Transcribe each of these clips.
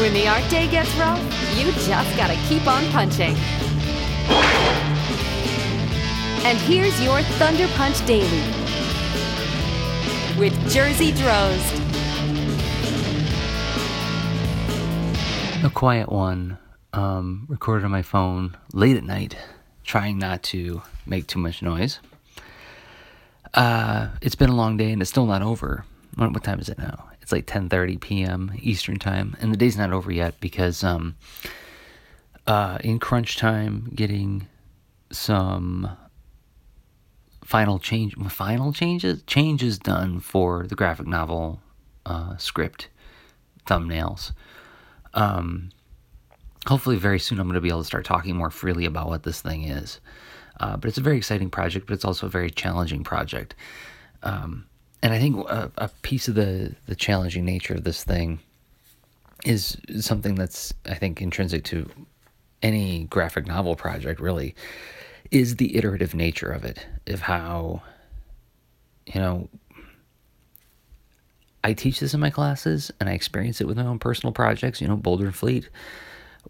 When the art day gets rough, you just gotta keep on punching. And here's your Thunder Punch Daily with Jerzy Drozd. A quiet one, um, recorded on my phone late at night, trying not to make too much noise. Uh, it's been a long day and it's still not over. What, what time is it now? It's like 10:30 p.m. Eastern time, and the day's not over yet because um, uh, in crunch time, getting some final change, final changes, changes done for the graphic novel uh, script thumbnails. Um, hopefully, very soon, I'm going to be able to start talking more freely about what this thing is. Uh, but it's a very exciting project, but it's also a very challenging project. Um, and I think a, a, piece of the the challenging nature of this thing is something that's I think intrinsic to any graphic novel project really is the iterative nature of it of how you know I teach this in my classes and I experience it with my own personal projects. You know Boulder and Fleet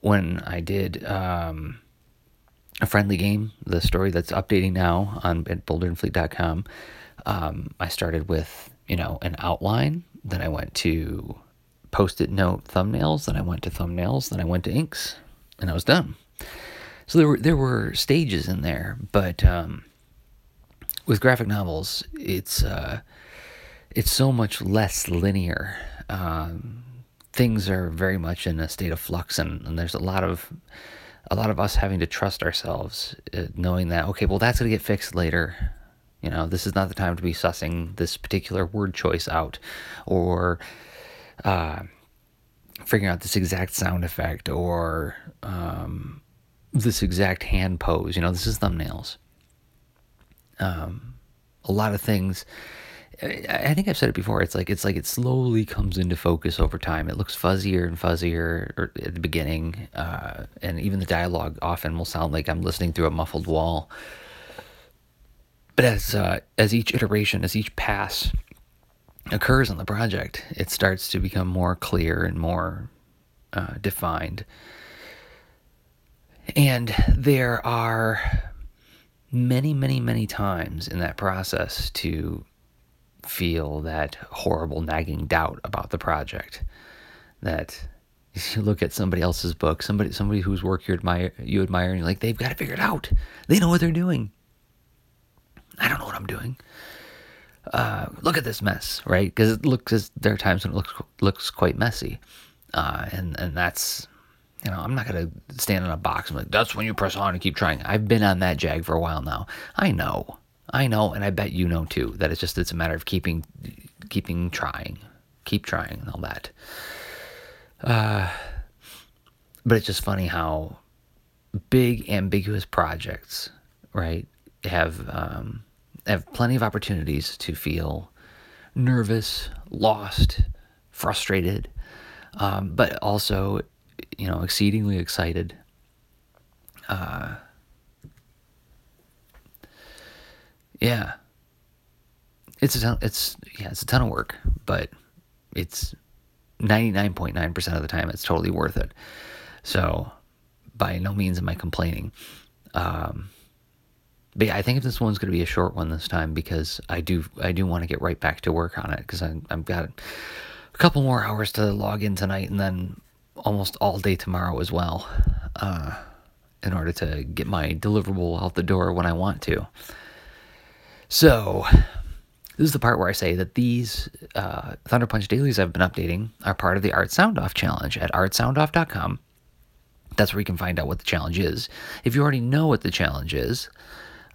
when I did um, a friendly game the story that's updating now on at boulderandfleet.com um, I started with, you know, an outline. Then I went to post it note thumbnails. Then I went to thumbnails. Then I went to inks, and I was done. So there were there were stages in there, but um, with graphic novels, it's uh, it's so much less linear. Um, things are very much in a state of flux, and, and there's a lot of a lot of us having to trust ourselves, uh, knowing that okay, well that's gonna get fixed later. You know, this is not the time to be sussing this particular word choice out or uh, figuring out this exact sound effect or um, this exact hand pose. You know, this is thumbnails. Um, a lot of things. I think I've said it before. It's like it's like it slowly comes into focus over time. It looks fuzzier and fuzzier at the beginning, uh, and even the dialogue often will sound like I'm listening through a muffled wall. But as uh, as each iteration, as each pass occurs on the project, it starts to become more clear and more uh, defined. And there are many, many, many times in that process to feel that horrible nagging doubt about the project. That you look at somebody else's book, somebody somebody whose work you admire, you admire, and you're like, they've got it figured out. They know what they're doing. I don't know what I'm doing. Uh, look at this mess, right? Because it looks as there are times when it looks looks quite messy, uh, and and that's you know I'm not gonna stand in a box and like that's when you press on and keep trying. I've been on that jag for a while now. I know, I know, and I bet you know too that it's just it's a matter of keeping keeping trying, keep trying and all that. Uh, but it's just funny how big ambiguous projects, right? Have um, have plenty of opportunities to feel nervous, lost, frustrated, um, but also, you know, exceedingly excited. Uh, yeah, it's a ton, it's yeah, it's a ton of work, but it's ninety nine point nine percent of the time it's totally worth it. So, by no means am I complaining. Um, but yeah, I think this one's going to be a short one this time because I do I do want to get right back to work on it because I've got a couple more hours to log in tonight and then almost all day tomorrow as well, uh, in order to get my deliverable out the door when I want to. So this is the part where I say that these uh, Thunder Punch dailies I've been updating are part of the Art Soundoff challenge at artsoundoff.com. That's where you can find out what the challenge is. If you already know what the challenge is,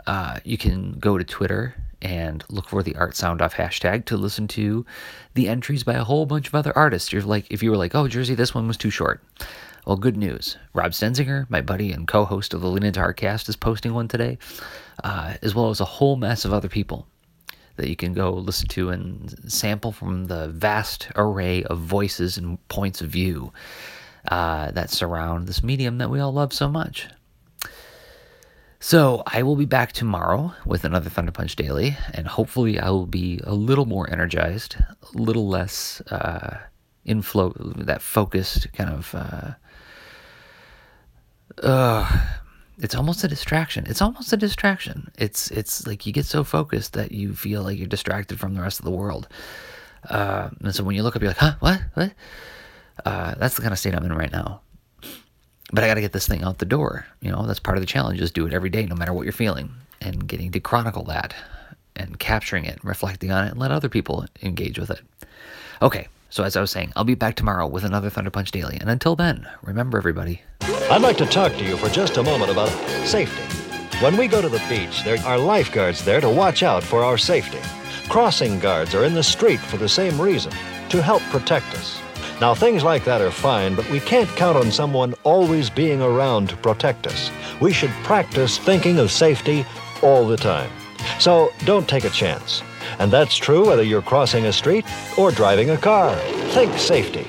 uh, you can go to Twitter and look for the Art Soundoff hashtag to listen to the entries by a whole bunch of other artists. You're like, if you were like, oh, Jerzy, this one was too short. Well, good news. Rob Stenzinger, my buddy and co host of the Lean Into Art cast, is posting one today, uh, as well as a whole mess of other people that you can go listen to and sample from the vast array of voices and points of view uh, that surround this medium that we all love so much. So I will be back tomorrow with another Thunder Punch Daily, and hopefully I will be a little more energized, a little less uh, inflow, that focused kind of. Uh, uh, it's almost a distraction. It's almost a distraction. It's it's like you get so focused that you feel like you're distracted from the rest of the world. Uh, and so when you look up, you're like, huh, what, what? Uh, that's the kind of state I'm in right now. But I got to get this thing out the door. You know, that's part of the challenge. Is do it every day, no matter what you're feeling, and getting to chronicle that, and capturing it, reflecting on it, and let other people engage with it. Okay, so as I was saying, I'll be back tomorrow with another Thunder Punch Daily. And until then, remember everybody. I'd like to talk to you for just a moment about safety. When we go to the beach, there are lifeguards there to watch out for our safety. Crossing guards are in the street for the same reason to help protect us. Now, things like that are fine, but we can't count on someone always being around to protect us. We should practice thinking of safety all the time. So don't take a chance. And that's true whether you're crossing a street or driving a car. Think safety.